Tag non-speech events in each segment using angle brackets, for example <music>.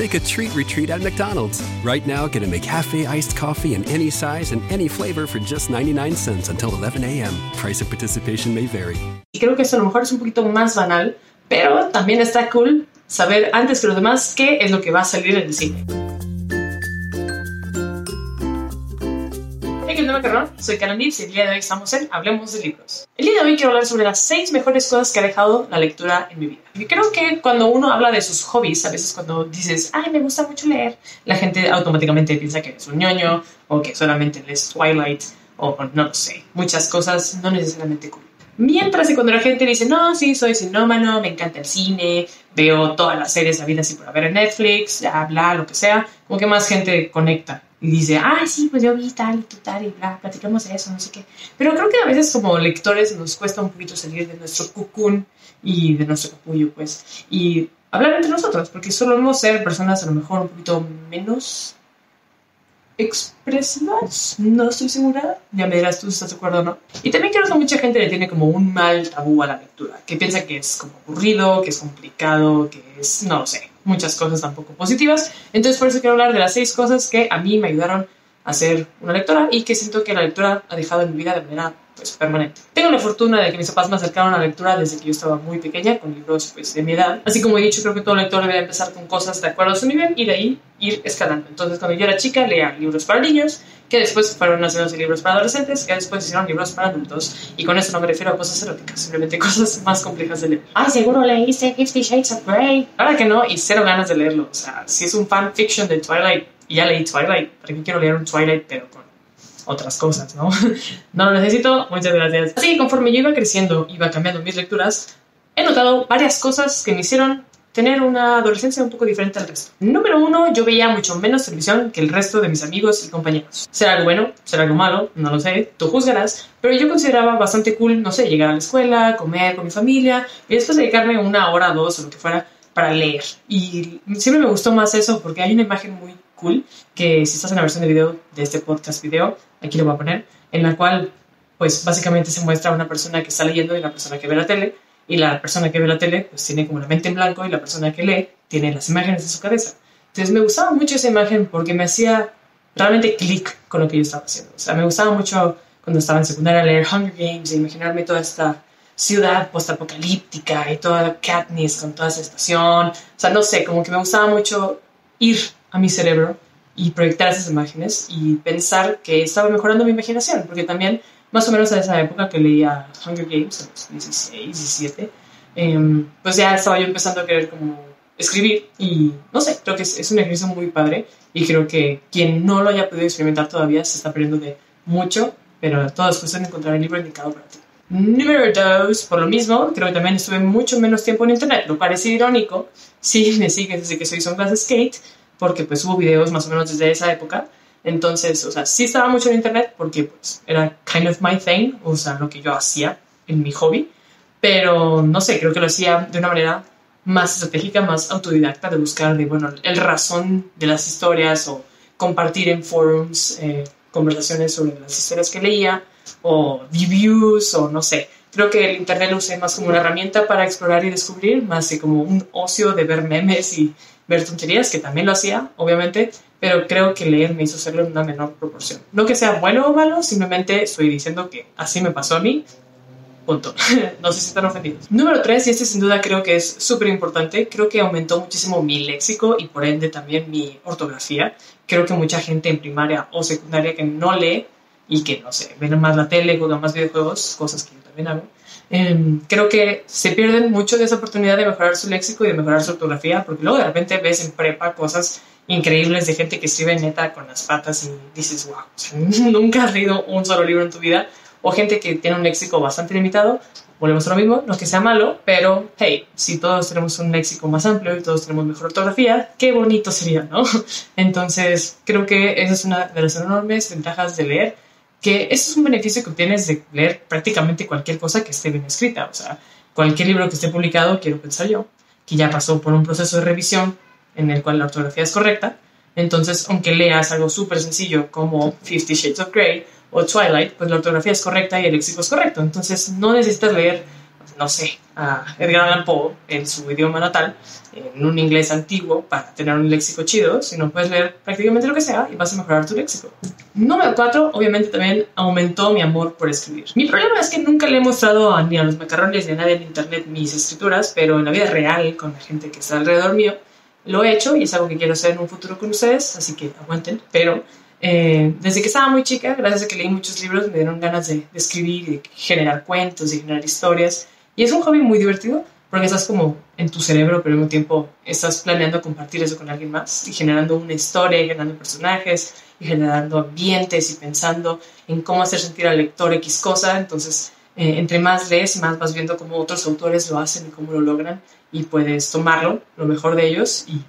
Take a treat retreat at McDonald's. Right now, get a McCafe iced coffee in any size and any flavor for just 99 cents until 11 a.m. Price of participation may vary. Y creo que eso a lo mejor es un poquito más banal, pero también está cool saber antes que los demás qué es lo que va a salir en el cine. Hey, ¿qué tal, Carrón? Soy Karen Lips y el día de hoy estamos en Hablemos de Libros. El día de hoy quiero hablar sobre las seis mejores cosas que ha dejado la lectura en mi vida. Y creo que cuando uno habla de sus hobbies, a veces cuando dices, ay, me gusta mucho leer, la gente automáticamente piensa que eres un ñoño o que solamente lees Twilight o no lo sé, muchas cosas no necesariamente cool. Mientras que cuando la gente dice, no, sí, soy sinómano, me encanta el cine, veo todas las series habidas y por haber en Netflix, bla, bla, lo que sea, como que más gente conecta y dice, ay, sí, pues yo vi tal y tal y bla, platicamos de eso, no sé qué. Pero creo que a veces como lectores nos cuesta un poquito salir de nuestro cucún y de nuestro capullo, pues, y hablar entre nosotros, porque solemos ser personas a lo mejor un poquito menos expresivas, no estoy segura, ya me dirás tú si estás de acuerdo o no. Y también creo que mucha gente le tiene como un mal tabú a la lectura, que piensa que es como aburrido, que es complicado, que es, no lo sé, muchas cosas tampoco positivas. Entonces por eso quiero hablar de las seis cosas que a mí me ayudaron a ser una lectora y que siento que la lectura ha dejado en mi vida de manera pues, permanente. Tengo la fortuna de que mis papás me acercaron a la lectura desde que yo estaba muy pequeña, con libros pues, de mi edad. Así como he dicho, creo que todo lector debe empezar con cosas de acuerdo a su nivel y de ahí ir escalando. Entonces, cuando yo era chica, leía libros para niños, que después fueron haciendo libros para adolescentes, que después hicieron libros para adultos. Y con eso no me refiero a cosas eróticas, simplemente <laughs> cosas más complejas de leer. Ay, seguro leíste Fifty Shades of Grey. Ahora que no, y cero ganas de leerlo. O sea, si es un fanfiction de Twilight, y ya leí Twilight, ¿para qué quiero leer un Twilight, pero con otras cosas, ¿no? <laughs> no lo necesito, muchas gracias. Así que conforme yo iba creciendo, iba cambiando mis lecturas, he notado varias cosas que me hicieron tener una adolescencia un poco diferente al resto. Número uno, yo veía mucho menos televisión que el resto de mis amigos y compañeros. Será algo bueno, será algo malo, no lo sé, tú juzgarás, pero yo consideraba bastante cool, no sé, llegar a la escuela, comer con mi familia y después dedicarme una hora, dos o lo que fuera para leer. Y siempre me gustó más eso porque hay una imagen muy cool que si estás en la versión de video de este podcast video, aquí lo voy a poner, en la cual pues básicamente se muestra una persona que está leyendo y la persona que ve la tele y la persona que ve la tele pues tiene como la mente en blanco y la persona que lee tiene las imágenes en su cabeza. Entonces me gustaba mucho esa imagen porque me hacía realmente clic con lo que yo estaba haciendo. O sea, me gustaba mucho cuando estaba en secundaria leer Hunger Games e imaginarme toda esta ciudad postapocalíptica y toda Katniss con toda esa estación. O sea, no sé, como que me gustaba mucho ir a mi cerebro y proyectar esas imágenes y pensar que estaba mejorando mi imaginación, porque también más o menos a esa época que leía Hunger Games, a los 16, 17, pues ya estaba yo empezando a querer como escribir y no sé, creo que es, es, un ejercicio muy padre y creo que quien no lo haya podido experimentar todavía se está perdiendo de mucho, pero todo es cuestión de encontrar el libro indicado para ti. Número dos, por lo mismo, creo que también estuve mucho menos tiempo en internet, lo parece irónico, <laughs> si me sigues desde que soy Sunglass Skate, porque pues hubo videos más o menos desde esa época. Entonces, o sea, sí estaba mucho en internet porque pues era kind of my thing, o sea, lo que yo hacía en mi hobby, pero no sé, creo que lo hacía de una manera más estratégica, más autodidacta, de buscar, de, bueno, el razón de las historias o compartir en forums eh, conversaciones sobre las historias que leía o reviews o no sé. Creo que el internet lo usé más como una herramienta para explorar y descubrir, más que como un ocio de ver memes y ver tonterías, que también lo hacía, obviamente, pero creo que leer me hizo hacerlo en una menor proporción. No que sea bueno o malo, simplemente estoy diciendo que así me pasó a mí. Punto. <laughs> no sé si están ofendidos. Número 3, y este sin duda creo que es súper importante, creo que aumentó muchísimo mi léxico y por ende también mi ortografía. Creo que mucha gente en primaria o secundaria que no lee y que, no sé, ven más la tele, juegan más videojuegos, cosas que yo también hago, Em, creo que se pierden mucho de esa oportunidad de mejorar su léxico y de mejorar su ortografía, porque luego de repente ves en prepa cosas increíbles de gente que escribe neta con las patas y dices, wow, <laughs> nunca has leído un solo libro en tu vida, o gente que tiene un léxico bastante limitado, volvemos a lo mismo, no es que sea malo, pero hey, si todos tenemos un léxico más amplio y todos tenemos mejor ortografía, qué bonito sería, ¿no? <laughs> Entonces, creo que esa es una de las enormes ventajas de leer que ese es un beneficio que obtienes de leer prácticamente cualquier cosa que esté bien escrita. O sea, cualquier libro que esté publicado, quiero pensar yo, que ya pasó por un proceso de revisión en el cual la ortografía es correcta. Entonces, aunque leas algo súper sencillo como Fifty Shades of Grey o Twilight, pues la ortografía es correcta y el léxico es correcto. Entonces, no necesitas leer no sé, a Edgar Allan Poe en su idioma natal, en un inglés antiguo, para tener un léxico chido, sino puedes leer prácticamente lo que sea y vas a mejorar tu léxico. Número 4, obviamente también aumentó mi amor por escribir. Mi problema es que nunca le he mostrado ni a los macarrones ni a nadie en internet mis escrituras, pero en la vida real, con la gente que está alrededor mío, lo he hecho y es algo que quiero hacer en un futuro con ustedes, así que aguanten. Pero eh, desde que estaba muy chica, gracias a que leí muchos libros, me dieron ganas de, de escribir, de generar cuentos, de generar historias. Y es un hobby muy divertido porque estás como en tu cerebro, pero al mismo tiempo estás planeando compartir eso con alguien más y generando una historia, y generando personajes y generando ambientes y pensando en cómo hacer sentir al lector X cosa. Entonces, eh, entre más lees, más vas viendo cómo otros autores lo hacen y cómo lo logran y puedes tomarlo, lo mejor de ellos y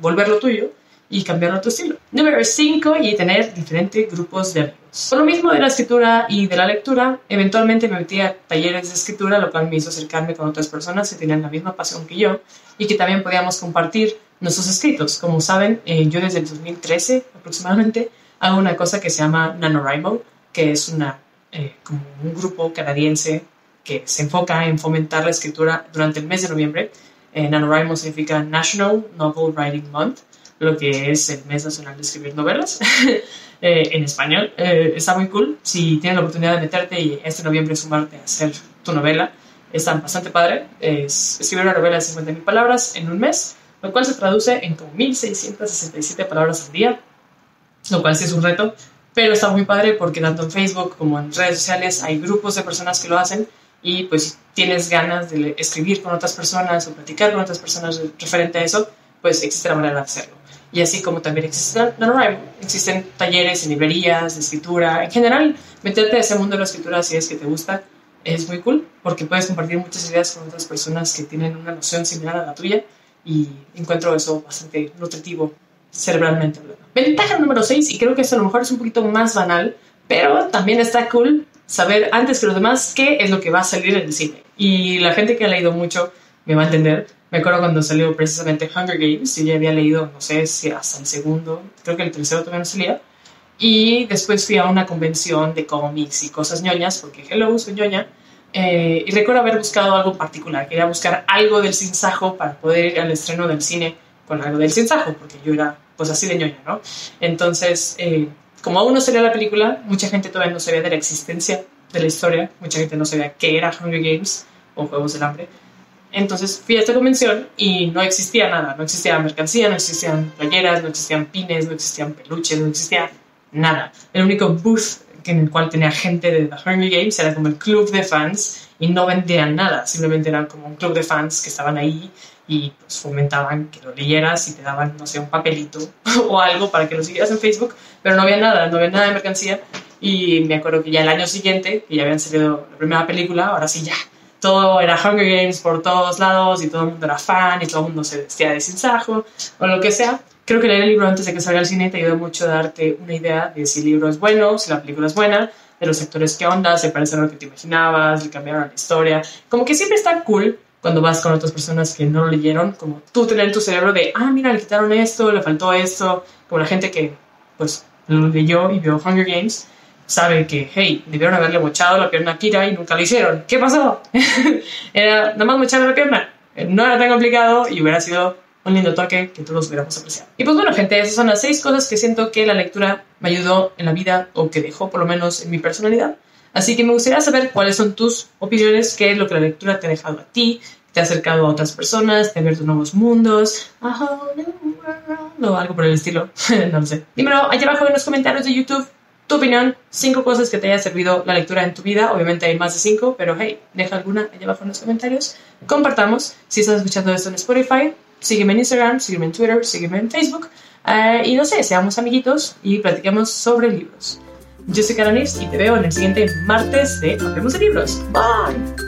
volverlo tuyo y cambiar otro estilo. Número 5, y tener diferentes grupos de amigos. Por lo mismo de la escritura y de la lectura, eventualmente me metí a talleres de escritura, lo cual me hizo acercarme con otras personas que tenían la misma pasión que yo y que también podíamos compartir nuestros escritos. Como saben, eh, yo desde el 2013 aproximadamente hago una cosa que se llama NaNoWriMo, que es una, eh, como un grupo canadiense que se enfoca en fomentar la escritura durante el mes de noviembre. Eh, NaNoWriMo significa National Novel Writing Month lo que es el mes nacional de escribir novelas <laughs> eh, en español. Eh, está muy cool. Si tienes la oportunidad de meterte y este noviembre sumarte a hacer tu novela, está bastante padre. Es escribir una novela de 50.000 palabras en un mes, lo cual se traduce en como 1.667 palabras al día, lo cual sí es un reto, pero está muy padre porque tanto en Facebook como en redes sociales hay grupos de personas que lo hacen y pues tienes ganas de escribir con otras personas o platicar con otras personas referente a eso, pues existe la manera de hacerlo y así como también existen, existen talleres en librerías de escritura. En general, meterte a ese mundo de la escritura si es que te gusta es muy cool porque puedes compartir muchas ideas con otras personas que tienen una noción similar a la tuya y encuentro eso bastante nutritivo cerebralmente Ventaja número 6, y creo que esto a lo mejor es un poquito más banal, pero también está cool saber antes que los demás qué es lo que va a salir en el cine. Y la gente que ha leído mucho me va a entender me acuerdo cuando salió precisamente Hunger Games, yo ya había leído, no sé si hasta el segundo, creo que el tercero todavía no salía. Y después fui a una convención de cómics y cosas ñoñas, porque hello, soy ñoña. Eh, y recuerdo haber buscado algo particular, quería buscar algo del sinsajo para poder ir al estreno del cine con algo del sinsajo, porque yo era pues así de ñoña, ¿no? Entonces, eh, como aún no salía la película, mucha gente todavía no sabía de la existencia de la historia, mucha gente no sabía qué era Hunger Games o Juegos del Hambre. Entonces fui a esta convención y no existía nada, no existía mercancía, no existían playeras, no existían pines, no existían peluches, no existía nada. El único booth en el cual tenía gente de The Hunger Games era como el club de fans y no vendían nada, simplemente eran como un club de fans que estaban ahí y pues fomentaban que lo leyeras y te daban, no sé, un papelito <laughs> o algo para que lo siguieras en Facebook, pero no había nada, no había nada de mercancía. Y me acuerdo que ya el año siguiente, que ya habían salido la primera película, ahora sí ya, todo era Hunger Games por todos lados y todo el mundo era fan y todo el mundo se vestía de sinsajo o lo que sea. Creo que leer el libro antes de que salga al cine te ayuda mucho a darte una idea de si el libro es bueno, si la película es buena, de los actores que onda, se parece a lo que te imaginabas, le cambiaron la historia. Como que siempre está cool cuando vas con otras personas que no lo leyeron, como tú tener en tu cerebro de, ah, mira, le quitaron esto, le faltó esto, como la gente que pues lo leyó y vio Hunger Games sabe que, hey, debieron haberle mochado la pierna a Kira y nunca lo hicieron. ¿Qué pasó? <laughs> era nada más mocharle la pierna. No era tan complicado y hubiera sido un lindo toque que todos hubiéramos apreciado. Y pues bueno, gente, esas son las seis cosas que siento que la lectura me ayudó en la vida o que dejó por lo menos en mi personalidad. Así que me gustaría saber cuáles son tus opiniones, qué es lo que la lectura te ha dejado a ti, te ha acercado a otras personas, te ha abierto nuevos mundos, o algo por el estilo, <laughs> no lo sé. Dímelo allá abajo en los comentarios de YouTube tu opinión, cinco cosas que te haya servido la lectura en tu vida. Obviamente hay más de cinco, pero hey, deja alguna allá abajo en los comentarios. Compartamos. Si estás escuchando esto en Spotify, sígueme en Instagram, sígueme en Twitter, sígueme en Facebook. Eh, y no sé, seamos amiguitos y platiquemos sobre libros. Yo soy Caranis y te veo en el siguiente martes de Hablemos de Libros. Bye.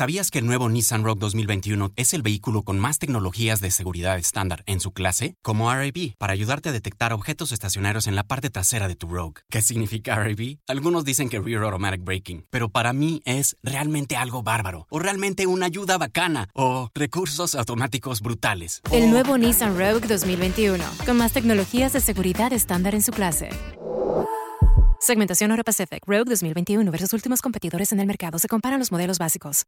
¿Sabías que el nuevo Nissan Rogue 2021 es el vehículo con más tecnologías de seguridad estándar en su clase? Como RAB, para ayudarte a detectar objetos estacionarios en la parte trasera de tu Rogue. ¿Qué significa RAB? Algunos dicen que Rear Automatic Braking, pero para mí es realmente algo bárbaro, o realmente una ayuda bacana, o recursos automáticos brutales. El nuevo Nissan Rogue 2021, con más tecnologías de seguridad estándar en su clase. Segmentación Euro Pacific Rogue 2021 versus últimos competidores en el mercado. Se comparan los modelos básicos.